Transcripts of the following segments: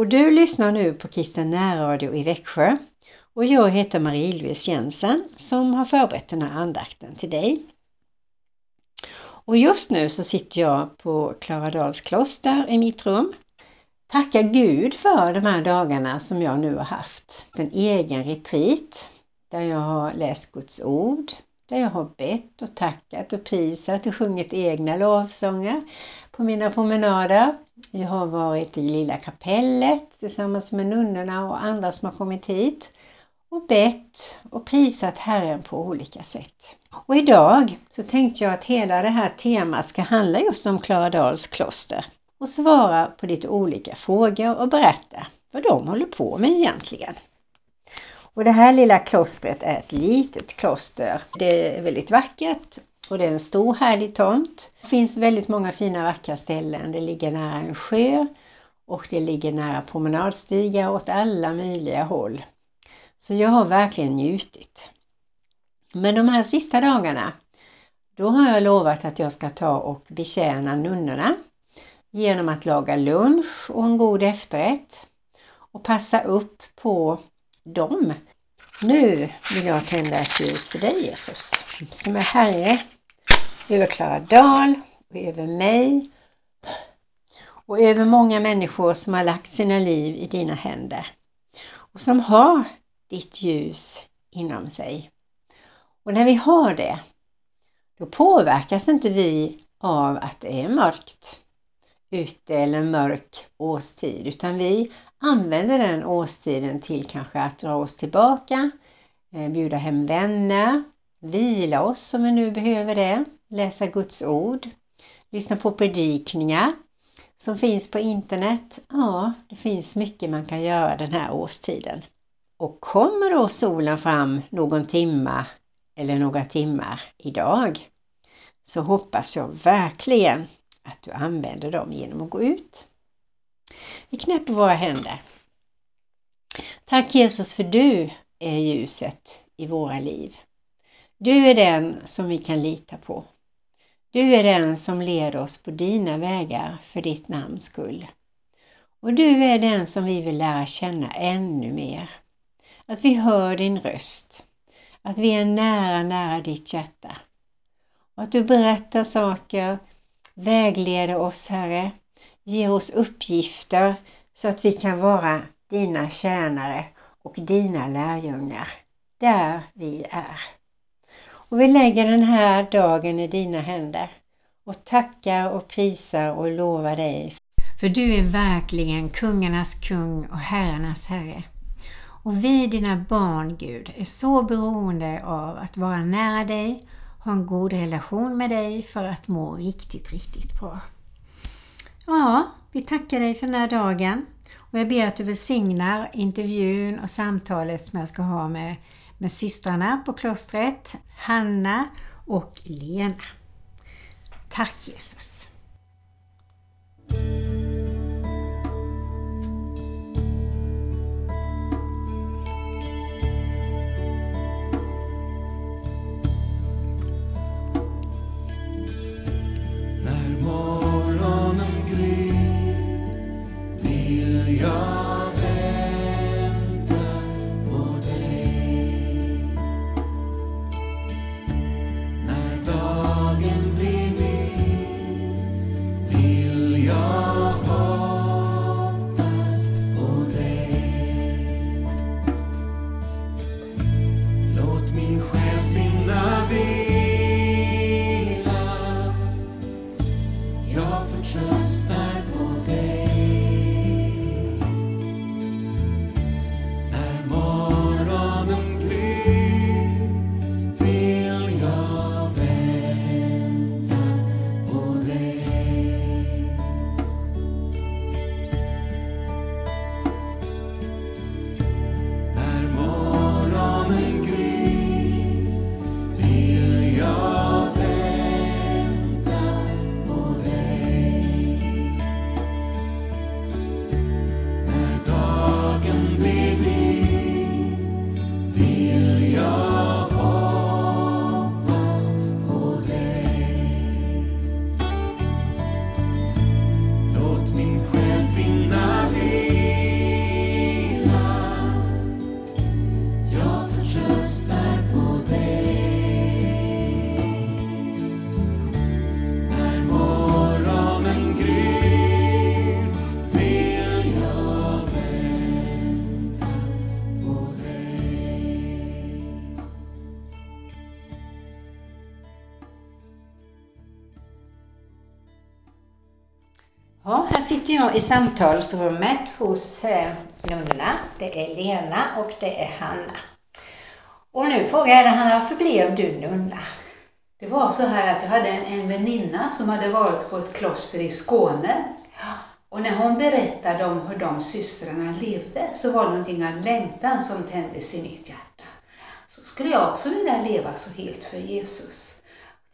Och du lyssnar nu på Kristen närradio i Växjö och jag heter Marie-Louise Jensen som har förberett den här andakten till dig. Och just nu så sitter jag på Klaradals kloster i mitt rum. Tacka Gud för de här dagarna som jag nu har haft. En egen retreat där jag har läst Guds ord, där jag har bett och tackat och prisat och sjungit egna lovsånger på mina promenader. Jag har varit i Lilla kapellet tillsammans med nunnorna och andra som har kommit hit och bett och prisat Herren på olika sätt. Och idag så tänkte jag att hela det här temat ska handla just om Klaradals kloster och svara på lite olika frågor och berätta vad de håller på med egentligen. Och det här lilla klostret är ett litet kloster. Det är väldigt vackert och det är en stor härlig tomt. Det finns väldigt många fina vackra ställen. Det ligger nära en sjö och det ligger nära promenadstigar åt alla möjliga håll. Så jag har verkligen njutit. Men de här sista dagarna, då har jag lovat att jag ska ta och betjäna nunnorna genom att laga lunch och en god efterrätt och passa upp på dem. Nu vill jag tända ett ljus för dig Jesus, som är Herre över Klara Dahl och över mig och över många människor som har lagt sina liv i dina händer och som har ditt ljus inom sig. Och när vi har det, då påverkas inte vi av att det är mörkt ute eller mörk årstid, utan vi använder den årstiden till kanske att dra oss tillbaka, eh, bjuda hem vänner, vila oss om vi nu behöver det, läsa Guds ord, lyssna på predikningar som finns på internet. Ja, det finns mycket man kan göra den här årstiden. Och kommer då solen fram någon timma eller några timmar idag så hoppas jag verkligen att du använder dem genom att gå ut. Vi knäpper våra händer. Tack Jesus för du är ljuset i våra liv. Du är den som vi kan lita på. Du är den som leder oss på dina vägar för ditt namns skull. Och du är den som vi vill lära känna ännu mer. Att vi hör din röst. Att vi är nära, nära ditt hjärta. Och att du berättar saker, vägleder oss Herre, ger oss uppgifter så att vi kan vara dina tjänare och dina lärjungar där vi är. Och vi lägger den här dagen i dina händer och tackar och prisar och lovar dig. För du är verkligen kungarnas kung och herrarnas herre. Och vi, dina barn, Gud, är så beroende av att vara nära dig, ha en god relation med dig för att må riktigt, riktigt bra. Ja, vi tackar dig för den här dagen och jag ber att du välsignar intervjun och samtalet som jag ska ha med, med systrarna på klostret, Hanna och Lena. Tack Jesus! Sitter jag i samtalsrummet hos eh, nunnorna. Det är Lena och det är Hanna. Och nu frågar jag dig Hanna, varför blev du nunna? Det var så här att jag hade en, en väninna som hade varit på ett kloster i Skåne. Och när hon berättade om hur de systrarna levde så var det någonting av längtan som tändes i mitt hjärta. Så skulle jag också vilja leva så helt för Jesus.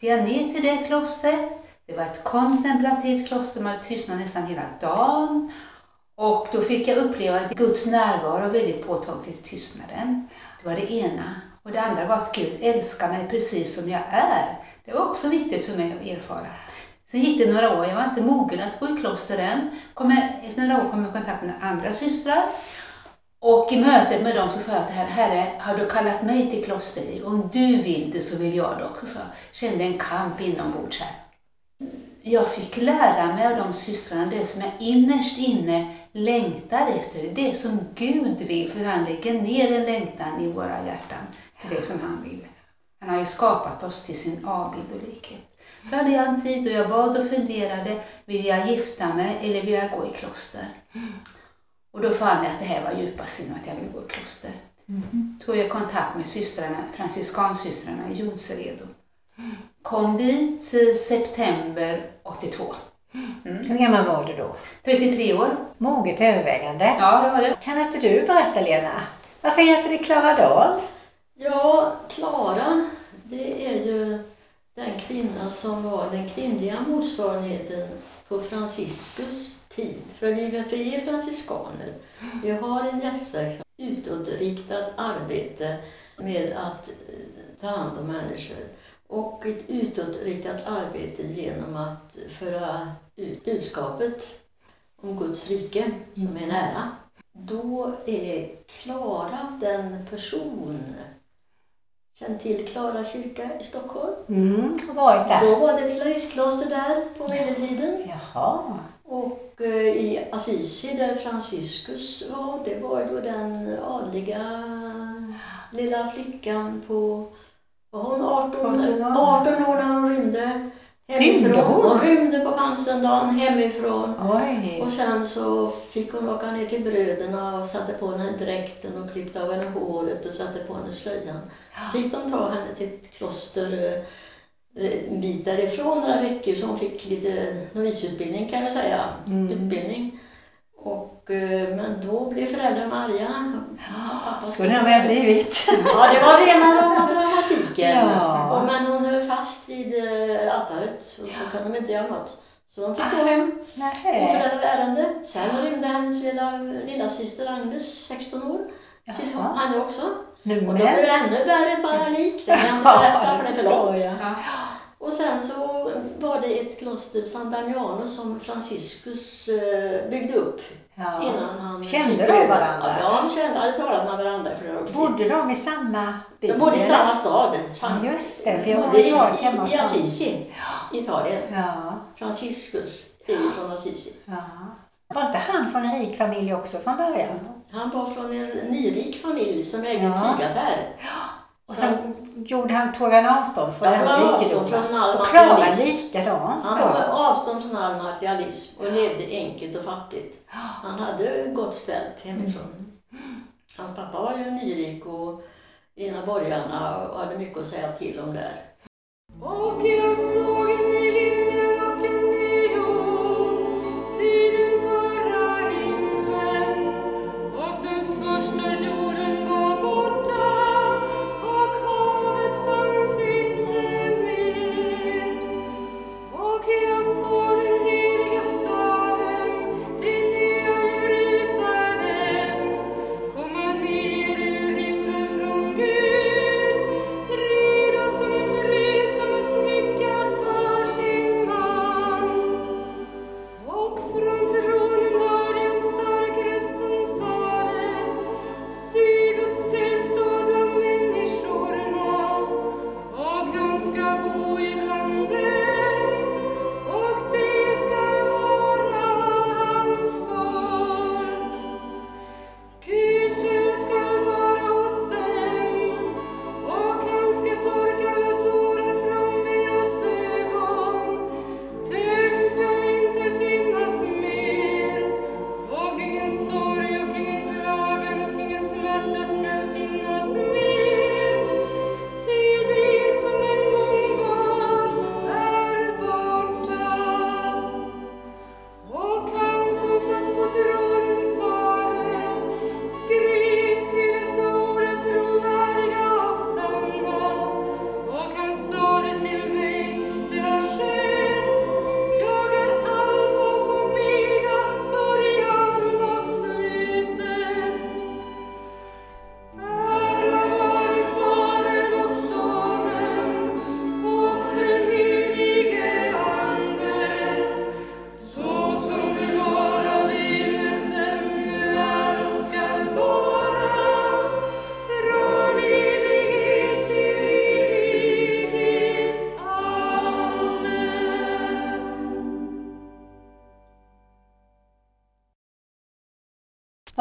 Så jag ner till det klostret. Det var ett kontemplativt kloster, man tystnade nästan hela dagen. Och då fick jag uppleva Guds närvaro väldigt påtagligt i tystnaden. Det var det ena. Och det andra var att Gud älskar mig precis som jag är. Det var också viktigt för mig att erfara. Sen gick det några år, jag var inte mogen att gå i kloster än. Kom jag, efter några år kom jag i kontakt med andra systrar. Och i mötet med dem så sa jag att Herre, har du kallat mig till klosterliv? Om du vill det så vill jag det också. Så jag kände en kamp inombords här. Jag fick lära mig av de systrarna det som jag innerst inne längtar efter. Det som Gud vill, för han lägger ner en längtan i våra hjärtan till det som han vill. Han har ju skapat oss till sin avbild och likhet. Så hade jag en tid och jag bad och funderade, vill jag gifta mig eller vill jag gå i kloster? Och då fann jag att det här var djupast inne, att jag ville gå i kloster. Mm. Tog jag kontakt med systrarna, franciskanssystrarna i Jonseredo. Kom dit eh, september 82. Mm. Hur gammal var du då? 33 år. Moget övervägande. Ja, det var det. Kan inte du berätta Lena? Varför heter det Klara Dahl? Ja, Klara, det är ju den kvinna som var den kvinnliga motsvarigheten på Franciscus tid. För vi, för vi är franciskaner. Vi har en gästverksamhet, utåtriktat arbete med att eh, ta hand om människor och ett utåtriktat arbete genom att föra ut budskapet om Guds rike som är nära. Då är Klara den person Känt till Klara kyrka i Stockholm. Mm, varit där. Då var det ett klaristkloster där på medeltiden. Jaha. Och eh, i Assisi där Franciscus var, det var då den adliga lilla flickan på var hon 18, 18 år när hon rymde hemifrån. Hon rymde på Palmsöndagen hemifrån. Oj. Och sen så fick hon åka ner till bröderna och satte på henne dräkten och klippte av henne håret och satte på henne slöjan. Så fick de ta henne till ett kloster eh, en bit därifrån några veckor så hon fick lite novisutbildning kan jag säga. Mm. Utbildning. Och, eh, men då blev föräldrarna arga. Pappa skulle ha väl blivit. Ja, det var rena rama dramatiken. Ja. Och, men hon höll fast vid äh, altaret och så kunde de inte göra något. Så de fick gå hem och föräldrar ärende. Sen rymde hennes lilla, lilla syster Agnes, 16 år, till henne också. Nu och då blev det ännu värre baranik. Det kan jag inte berätta för det är för långt. Och sen så var det ett kloster, San Damiano, som Franciscus eh, byggde upp. Ja. Innan han kände de varandra? Ja, de kände, hade talat med varandra i flera års tid. Bodde de i samma by? De bodde i samma stad. Samma, ja, just det, för jag bodde i, i, i Assisi, Italien. Ja. Franciscus är från Assisi. Ja. Var inte han från en rik familj också från början? Han var från en nyrik familj som ägde en ja. tygaffär. Och sen gjorde han, tog han avstånd från ja, den avstånd från all Och Klara likadant Han tog avstånd från all materialism och levde enkelt och fattigt. Han hade gott ställt hemifrån. Mm. Hans pappa var ju nyrik och en av borgarna och hade mycket att säga till om där. Och jag såg en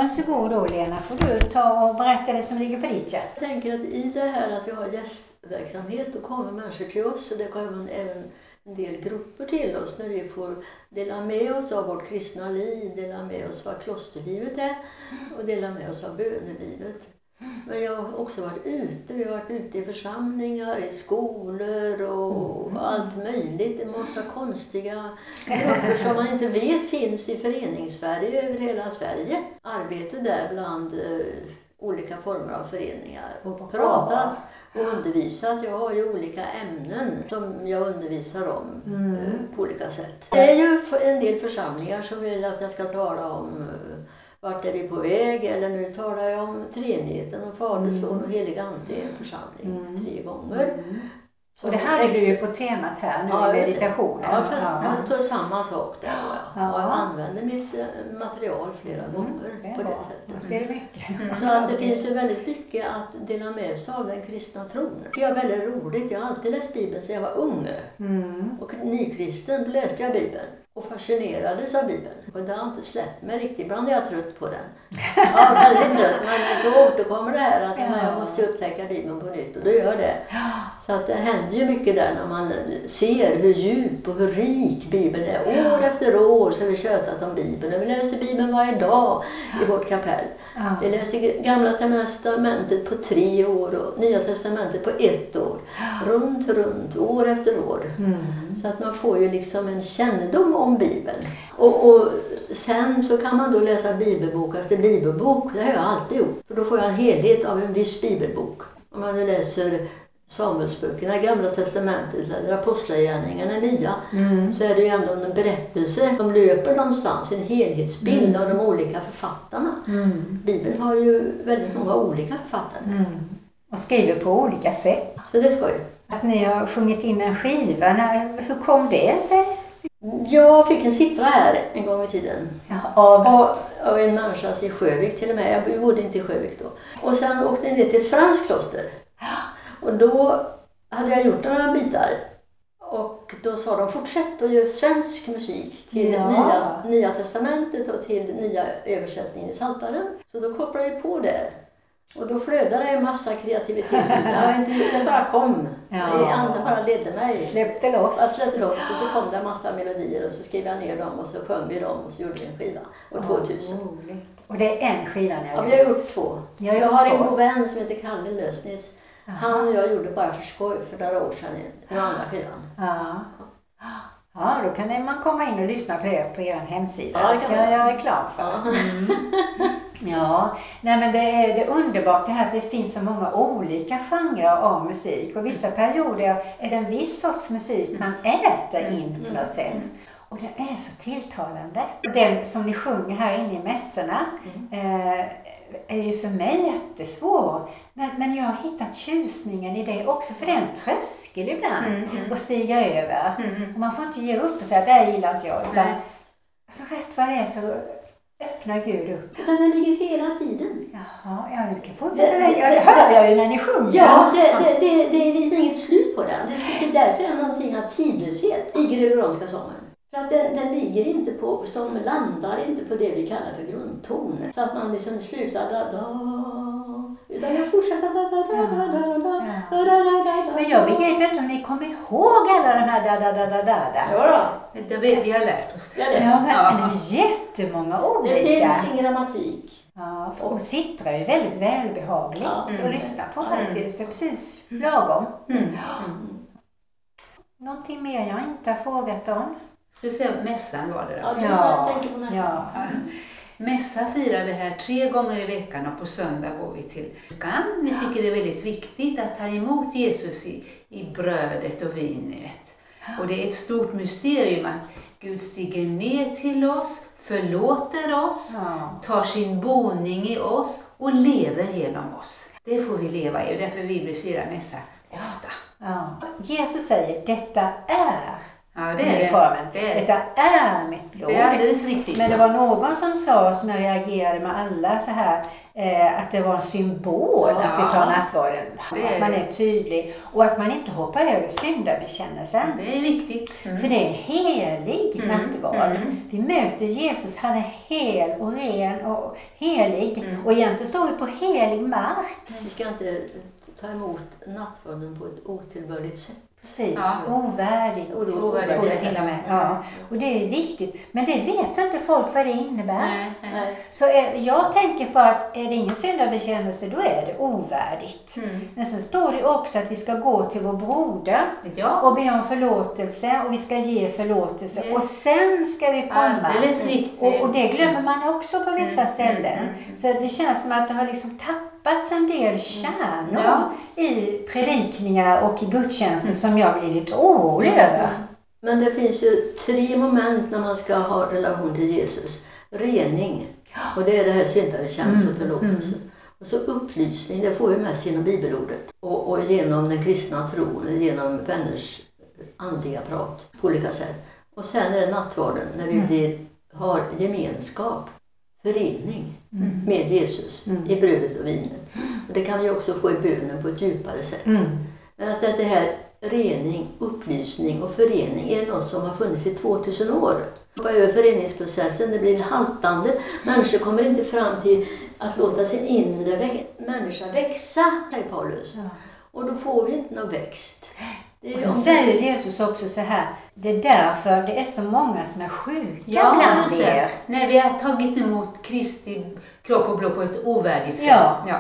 Varsågod då Lena, får du ta och berätta det som ligger på ditt hjärta. Jag tänker att i det här att vi har gästverksamhet, då kommer människor till oss och det kommer även en del grupper till oss när vi får dela med oss av vårt kristna liv, dela med oss vad klosterlivet är och dela med oss av bönelivet. Men jag har också varit ute. Vi har varit ute i församlingar, i skolor och allt möjligt. En massa konstiga grupper som man inte vet finns i föreningssverige över hela Sverige. Arbete där bland eh, olika former av föreningar och pratat och undervisat. Jag har ju olika ämnen som jag undervisar om eh, på olika sätt. Det är ju en del församlingar som vill att jag ska tala om eh, vart är vi på väg? Eller nu talar jag om treenigheten och Fader, Son och Helig Ande i en församling tre gånger. Så Och det hade du ju på temat här nu Ja, i meditationen. Ja, jag samma sak där. Ja. Och jag använder mitt eh, material flera gånger Det på det sättet. Det mycket. Så att det finns ju väldigt mycket att dela med sig av den kristna tron. Det är väldigt roligt. Jag har alltid läst Bibeln sedan jag var ung. Mm. Och nykristen då läste jag Bibeln och fascinerades av Bibeln. Och det har inte släppt mig riktigt. Ibland är jag trött på den. Ja, väldigt trött. Men så återkommer det här att Ja. jag måste upptäcka Bibeln på nytt och då gör det. Så att det händer ju mycket där när man ser hur djup och hur rik Bibeln är. År efter år så har vi tjötat om Bibeln och vi läser Bibeln varje dag i vårt kapell. Vi läser Gamla testamentet på tre år och Nya testamentet på ett år. Runt, runt, år efter år. Mm. Så att man får ju liksom en kännedom om Bibeln. Och, och sen så kan man då läsa bibelbok efter bibelbok. Det har jag alltid gjort. För då får jag en helhet av en viss bibelbok. Om man nu läser Samuelsböckerna, Gamla testamentet eller Apostlagärningarna, Nya, Mm. så är det ju ändå en berättelse som löper någonstans, en helhetsbild av de olika författarna. Mm. Bibeln har ju väldigt många olika författare. Mm. Och skriver på olika sätt. Så det är skoj. Att ni har sjungit in en skiva, hur kom det sig? Jag fick en citra här en gång i tiden. Ja, av... Av, av en människa i Sjövik till och med. Jag bodde inte i Sjövik då. Och sen åkte jag ner till ett franskt kloster. Och då hade jag gjort några bitar. Och då sa de fortsätt att göra svensk musik till Ja. nya, nya testamentet och till nya översättningen i Psaltaren. Så då kopplade jag på det. Och då flödade det en massa kreativitet ut. Jag vet inte, det bara kom. Ja. Andra bara ledde mig. Släppte loss. Jag släppte loss och så kom det en massa melodier och så skrev jag ner dem och så sjöng vi dem och så gjorde vi en skiva. År 2000. Roligt. Och det är en skiva ni Ja, har vi har gjort två. Har Jag gjort har en två. god vän som heter Kalle Lösnitz. Han och jag gjorde bara för skoj för några år sedan den andra skivan. Ja. Ja, då kan man komma in och lyssna på er på er hemsida. Ja, det ska jag göra reklam för. Ja. Ja, nej men det är, det är underbart det här att det finns så många olika genrer av musik. Och vissa perioder är det en viss sorts musik man äter in på något sätt. Och den är så tilltalande. Och Den som ni sjunger här inne i mässorna eh, är ju för mig jättesvår. Men, men jag har hittat tjusningen i det också, för det är en tröskel ibland att stiga över. Och man får inte ge upp och säga att det här gillar inte jag. Utan så rätt vad det är så öppnar Gud upp. Utan den ligger hela tiden. Jaha, ja ni kan fortsätta Det- det. det- det hör jag ju när ni sjunger. Ja, det, det, det, det är liksom inget slut på den. Det är därför är det någonting av tidlöshet i gregorianska sången. För att den, den ligger inte på, som landar inte på det vi kallar för grundton. Så att man liksom slutar da da utan den fortsätter da da da da da da da da da da Men jag begriper inte om ni kommer ihåg alla de här da da da da da da. Ja, då. Det, vi, vi har lärt oss det. Ja, det. Ja, men det är jättemånga det olika. finns ingen grammatik. Ja, och sitter är ju väldigt välbehagligt Ja. att lyssna på faktiskt. Det är precis lagom. Mm. Någonting mer jag inte har frågat om? Säga mässan var det då? Ja, jag tänker på nästa. ja. Mässa firar vi här tre gånger i veckan och på söndag går vi till kyrkan. Vi tycker det är väldigt viktigt att ta emot Jesus i, i brödet och vinet. Och det är ett stort mysterium att Gud stiger ner till oss, förlåter oss, Ja. tar sin boning i oss och lever genom oss. Det får vi leva i och därför vill vi fira mässa ofta. Ja. Jesus säger detta är Ja, det är det. Det är. Detta är mitt blod. Det är alldeles riktigt. Men det var någon som sa, som jag reagerade med alla så här, eh, att det var en symbol Ja. att vi tar nattvarden. Att man är tydlig och att man inte hoppar över syndabekännelsen. Det är viktigt. För det är en helig Mm, nattvard. mm. Vi möter Jesus, han är hel och ren och helig. Mm. Och egentligen står vi på helig mark. Vi ska inte ta emot nattvarden på ett otillbörligt sätt. Precis, Ja. ovärdigt. Och då- Ovärdigt. till och med. Ja. Och det är viktigt. Men det vet inte folk vad det innebär. Nej, nej. Så jag tänker på att är det ingen syndabekännelse då är det ovärdigt. Mm. Men sen står det också att vi ska gå till vår broder Ja, och be om förlåtelse och vi ska ge förlåtelse Yes. och sen ska vi komma. alldeles riktigt. Och, och det glömmer man också på vissa Mm, ställen. mm, mm, Så det känns som att det har liksom tappats en del kärnor Ja. i predikningar och i gudstjänster som jag blir lite orolig över. Men det finns ju tre moment när man ska ha relation till Jesus. Rening, och det är det här syndabekännelse och förlåtelse. Och så upplysning, det får vi med sig genom bibelordet. Och, och genom den kristna tron, genom vänners andliga prat på olika sätt. Och sen är det nattvarden, när vi blir, har gemenskap, förening med Jesus i brödet och vinet. Och det kan vi också få i bönen på ett djupare sätt. Mm. Men att det här rening, upplysning och förening är något som har funnits i 2000 år. Hoppa över föreningsprocessen, det blir haltande. Människor kommer inte fram till att låta sin inre vä- människa växa, säger Paulus. Och då får vi inte någon växt. Och om- säger Jesus också så här, det är därför det är så många som är sjuka Ja, bland er. När vi har tagit emot Kristi kropp och blod på ett ovärdigt sätt. Ja. ja.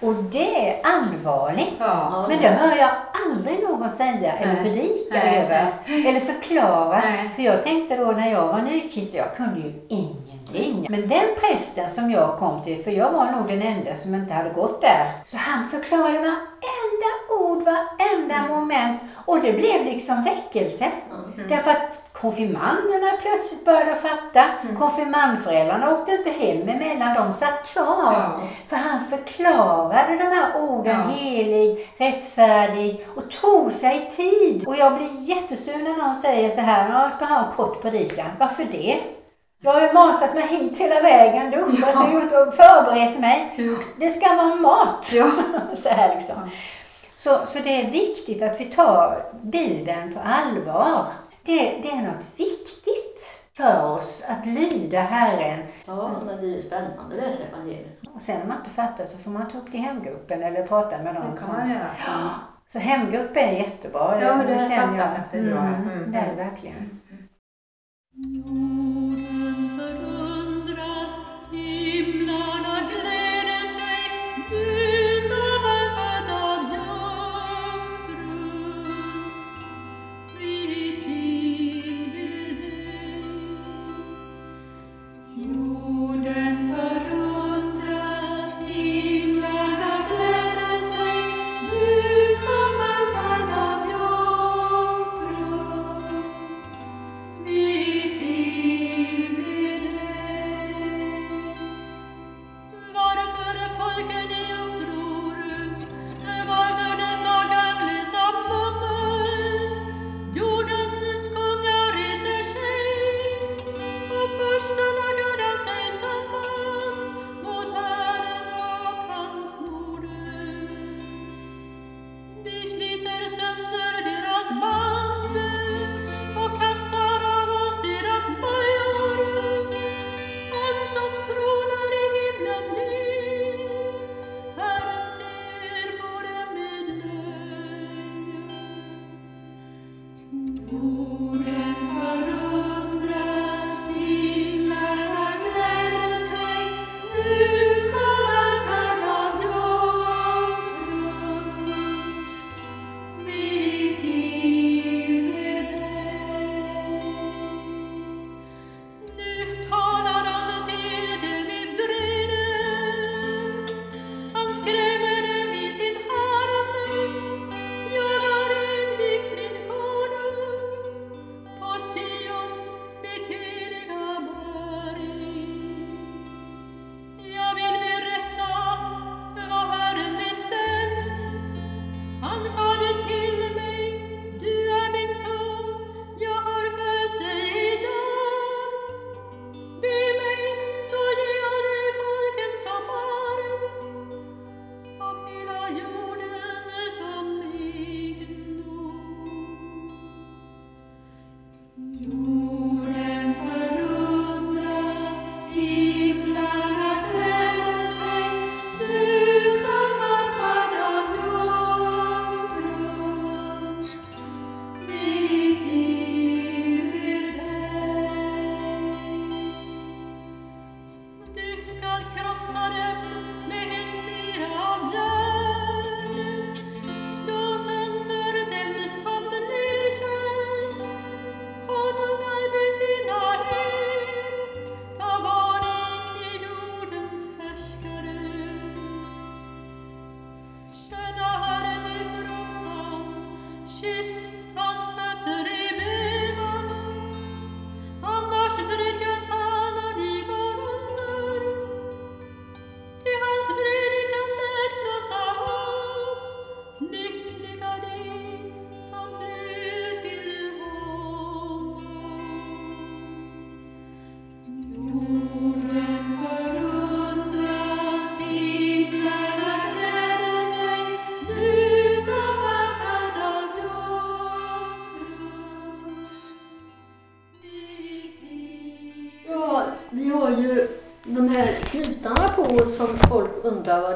Och det är allvarligt. Ja. Men det hör jag aldrig någon säga eller Nej. predika Nej, över. Eller förklara. Nej. För jag tänkte då när jag var nykristen, jag kunde ju ingenting. Men den prästen som jag kom till, för jag var nog den enda som inte hade gått där. Så han förklarade varenda ord, varenda Mm. moment. Och det blev liksom väckelse. Därför att konfirmanderna plötsligt började fatta. Mm. Konfirmandföräldrarna åkte inte hem emellan, de satt kvar. Ja. För han förklarade de här orden, Ja. helig, rättfärdig och tog sig tid. Och jag blir jättesur när någon säger så här, "Ja, jag ska ha en kort predikan. Varför det? Jag har ju masat mig hit hela vägen, duschat och gjort och förberett mig. Det ska vara mat. Ja. så här liksom. Så, så det är viktigt att vi tar Bibeln på allvar. Det, det är något viktigt för oss att lyda Herren Ja, men det är ju spännande att läsa evangeliet. och sen om man inte fattar så får man ta upp det i hemgruppen eller prata med någon. Det som- kan man göra. Så hemgrupp är jättebra. Ja, det jag känner fattat att det är bra. Mm, Mm. Det är det verkligen.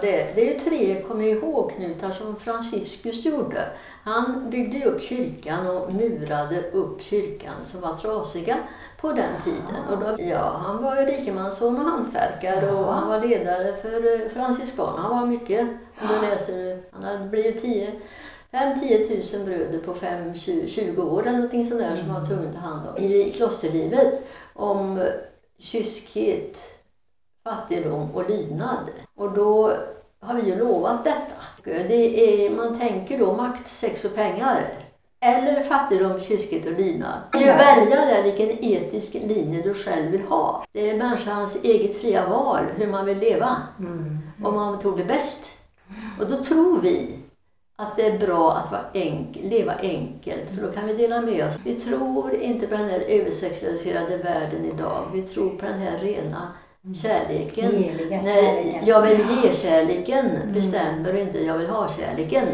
Det är. Det är ju tre kom ihåg-knutar som Franciscus gjorde. Han byggde ju upp kyrkan och murade upp kyrkan som var trasiga på den tiden. Och då, ja, han var ju rikemansson och hantverkare och han var ledare för eh, franciskanerna. Han var mycket. Om du läser, han hade blivit 10 5-10 000 bröder på 5-20 år eller någonting sådär som han var tvungen att ta hand om. I klosterlivet om eh, kyskhet, fattigdom och lydnad. Och då har vi ju lovat detta. Det är, man tänker då makt, sex och pengar. Eller fattigdom, kyskhet och lydnad. Du välja där vilken etisk linje du själv vill ha. Det är människans eget fria val, hur man vill leva. Om man tror det bäst. Och då tror vi att det är bra att vara enk, leva enkelt, för då kan vi dela med oss. Vi tror inte på den här översexualiserade världen idag. Vi tror på den här rena kärleken. Heliga När kärleken. jag vill ge kärleken bestämmer och inte jag vill ha kärleken.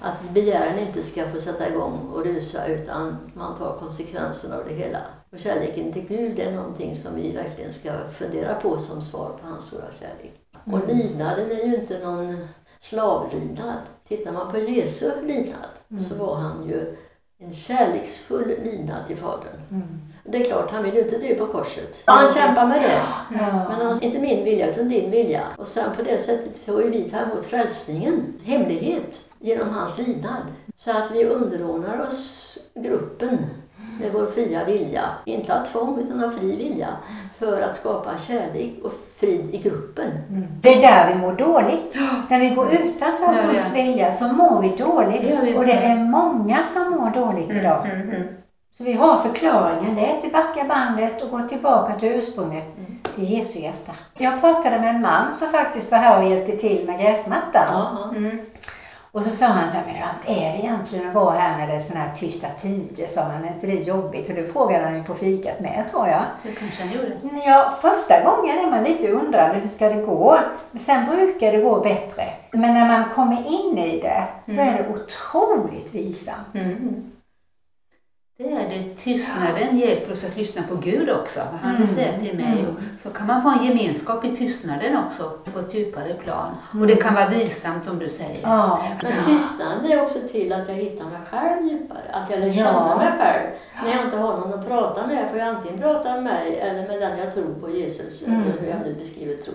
Att begären inte ska få sätta igång och rusa utan man tar konsekvenserna av det hela. Och kärleken till Gud är någonting som vi verkligen ska fundera på som svar på hans stora kärlek. Och lydnaden är ju inte någon slavlydnad. Tittar man på Jesu lydnad så var han ju en kärleksfull lydnad till Fadern. Det är klart, han vill ju inte dö på korset. Han kämpar med det. Men han, inte min vilja, utan din vilja. Och sen på det sättet får ju vi ta emot frälsningen, hemlighet, genom hans lydnad. Så att vi underordnar oss gruppen med vår fria vilja. Inte av tvång, utan av fri vilja. För att skapa kärlek och frid i gruppen. Det är där vi mår dåligt. När vi går utanför ja. Guds vilja så mår vi Det dåligt. Och det är många som mår dåligt idag. Mm, mm. Så vi har förklaringen. Det är att vi backar bandet och går tillbaka till ursprunget. Till Jesu hjärta. Jag pratade med en man som faktiskt var här och hjälpte till med gräsmattan. Mm. Och så sa han så här, men vad är det egentligen att vara här när det är sådana här tysta tider? Sa han, är inte det jobbigt? Och det frågade han ju på fikat med tror jag. Det kanske han gjorde. Ja, första gången är man lite undrande, hur ska det gå? Sen brukar det gå bättre. Men när man kommer in i det så är det otroligt vilsamt. Mm. Det är det. Tystnaden hjälper oss att lyssna på Gud också. Vad han vill säga till mig. Och Så kan man få en gemenskap i tystnaden också på ett djupare plan. Och det kan vara vilsamt som du säger. Ja. Men tystnaden är också till att jag hittar mig själv djupare. Att jag lär Ja. känna mig själv. När jag inte har någon att prata med får jag antingen prata med mig eller med den jag tror på, Jesus, eller hur jag nu beskriver tro.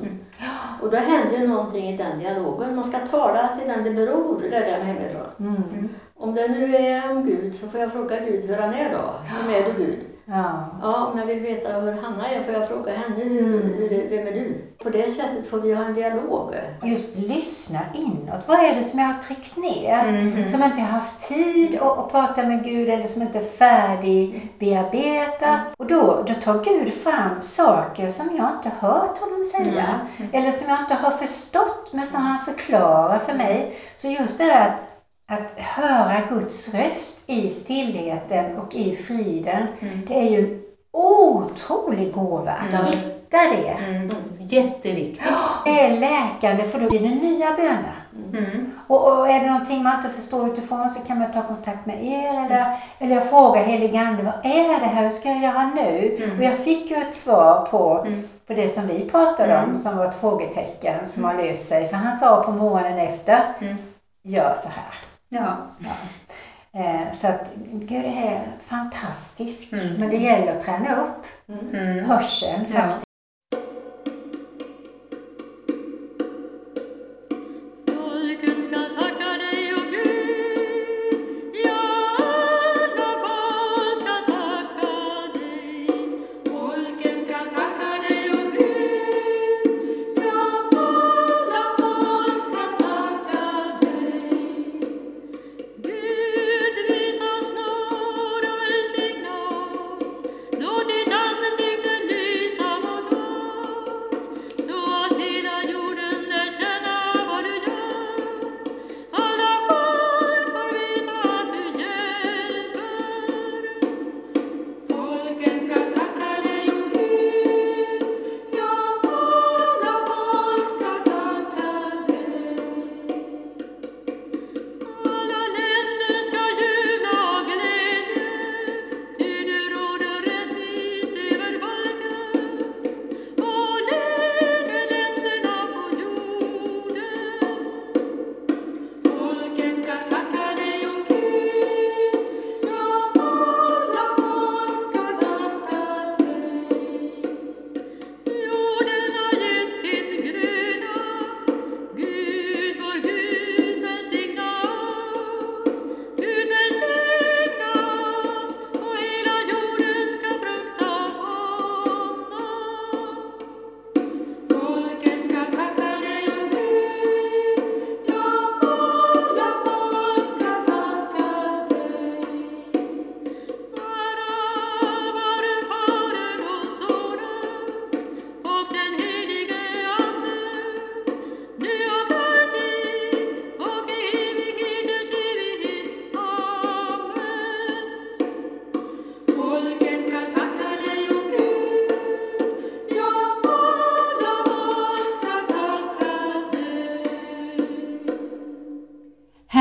Och då händer ju någonting i den dialogen. Man ska tala till den det beror, lärde jag mig hemifrån. Mm. Om det nu är om Gud så får jag fråga Gud hur han är då. Vem är du Gud? Ja. Ja, om jag vill veta hur Hanna är får jag fråga henne, hur, hur, vem är du? På det sättet får vi ha en dialog. Just lyssna inåt. Vad är det som jag har tryckt ner? Som jag inte har haft tid att, att prata med Gud eller som inte är färdig bearbetat. Och då, då tar Gud fram saker som jag inte hört honom säga. Eller som jag inte har förstått men som han förklarar för mig. Så just det där att att höra Guds röst i stillheten och i friden, det är ju en otrolig gåva. Att hitta det. Mm. Jätteviktigt. Det är läkande för då blir det nya böner. Mm. Och, och är det någonting man inte förstår utifrån så kan man ta kontakt med er eller, eller jag frågar helige Ande, vad är det här, hur ska jag göra nu? Och jag fick ju ett svar på, på det som vi pratade om som var ett frågetecken som har löst sig. För han sa på morgonen efter, gör så här. Ja. Eh, så att Gud är fantastisk. Men det gäller att träna upp Mm. hörseln Ja. faktiskt.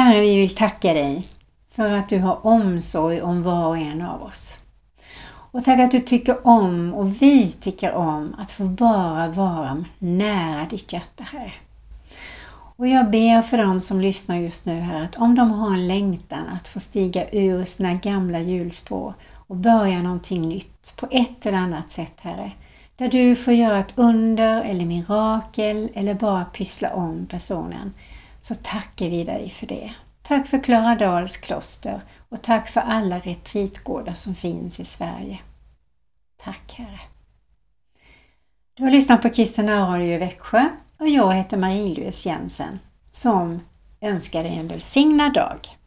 Herre, vi vill tacka dig för att du har omsorg om var och en av oss. Och tack att du tycker om och vi tycker om att få bara vara nära ditt hjärta, Herre. Och jag ber för dem som lyssnar just nu här att om de har en längtan att få stiga ur sina gamla hjulspår och börja någonting nytt på ett eller annat sätt, Herre. Där du får göra ett under eller mirakel eller bara pyssla om personen. Så tackar vi dig för det. Tack för Klaradals kloster och tack för alla retreatgårdar som finns i Sverige. Tack Herre. Du har lyssnat på Kristina Radio i Växjö och jag heter Marie-Louise Jensen som önskar dig en välsignad dag.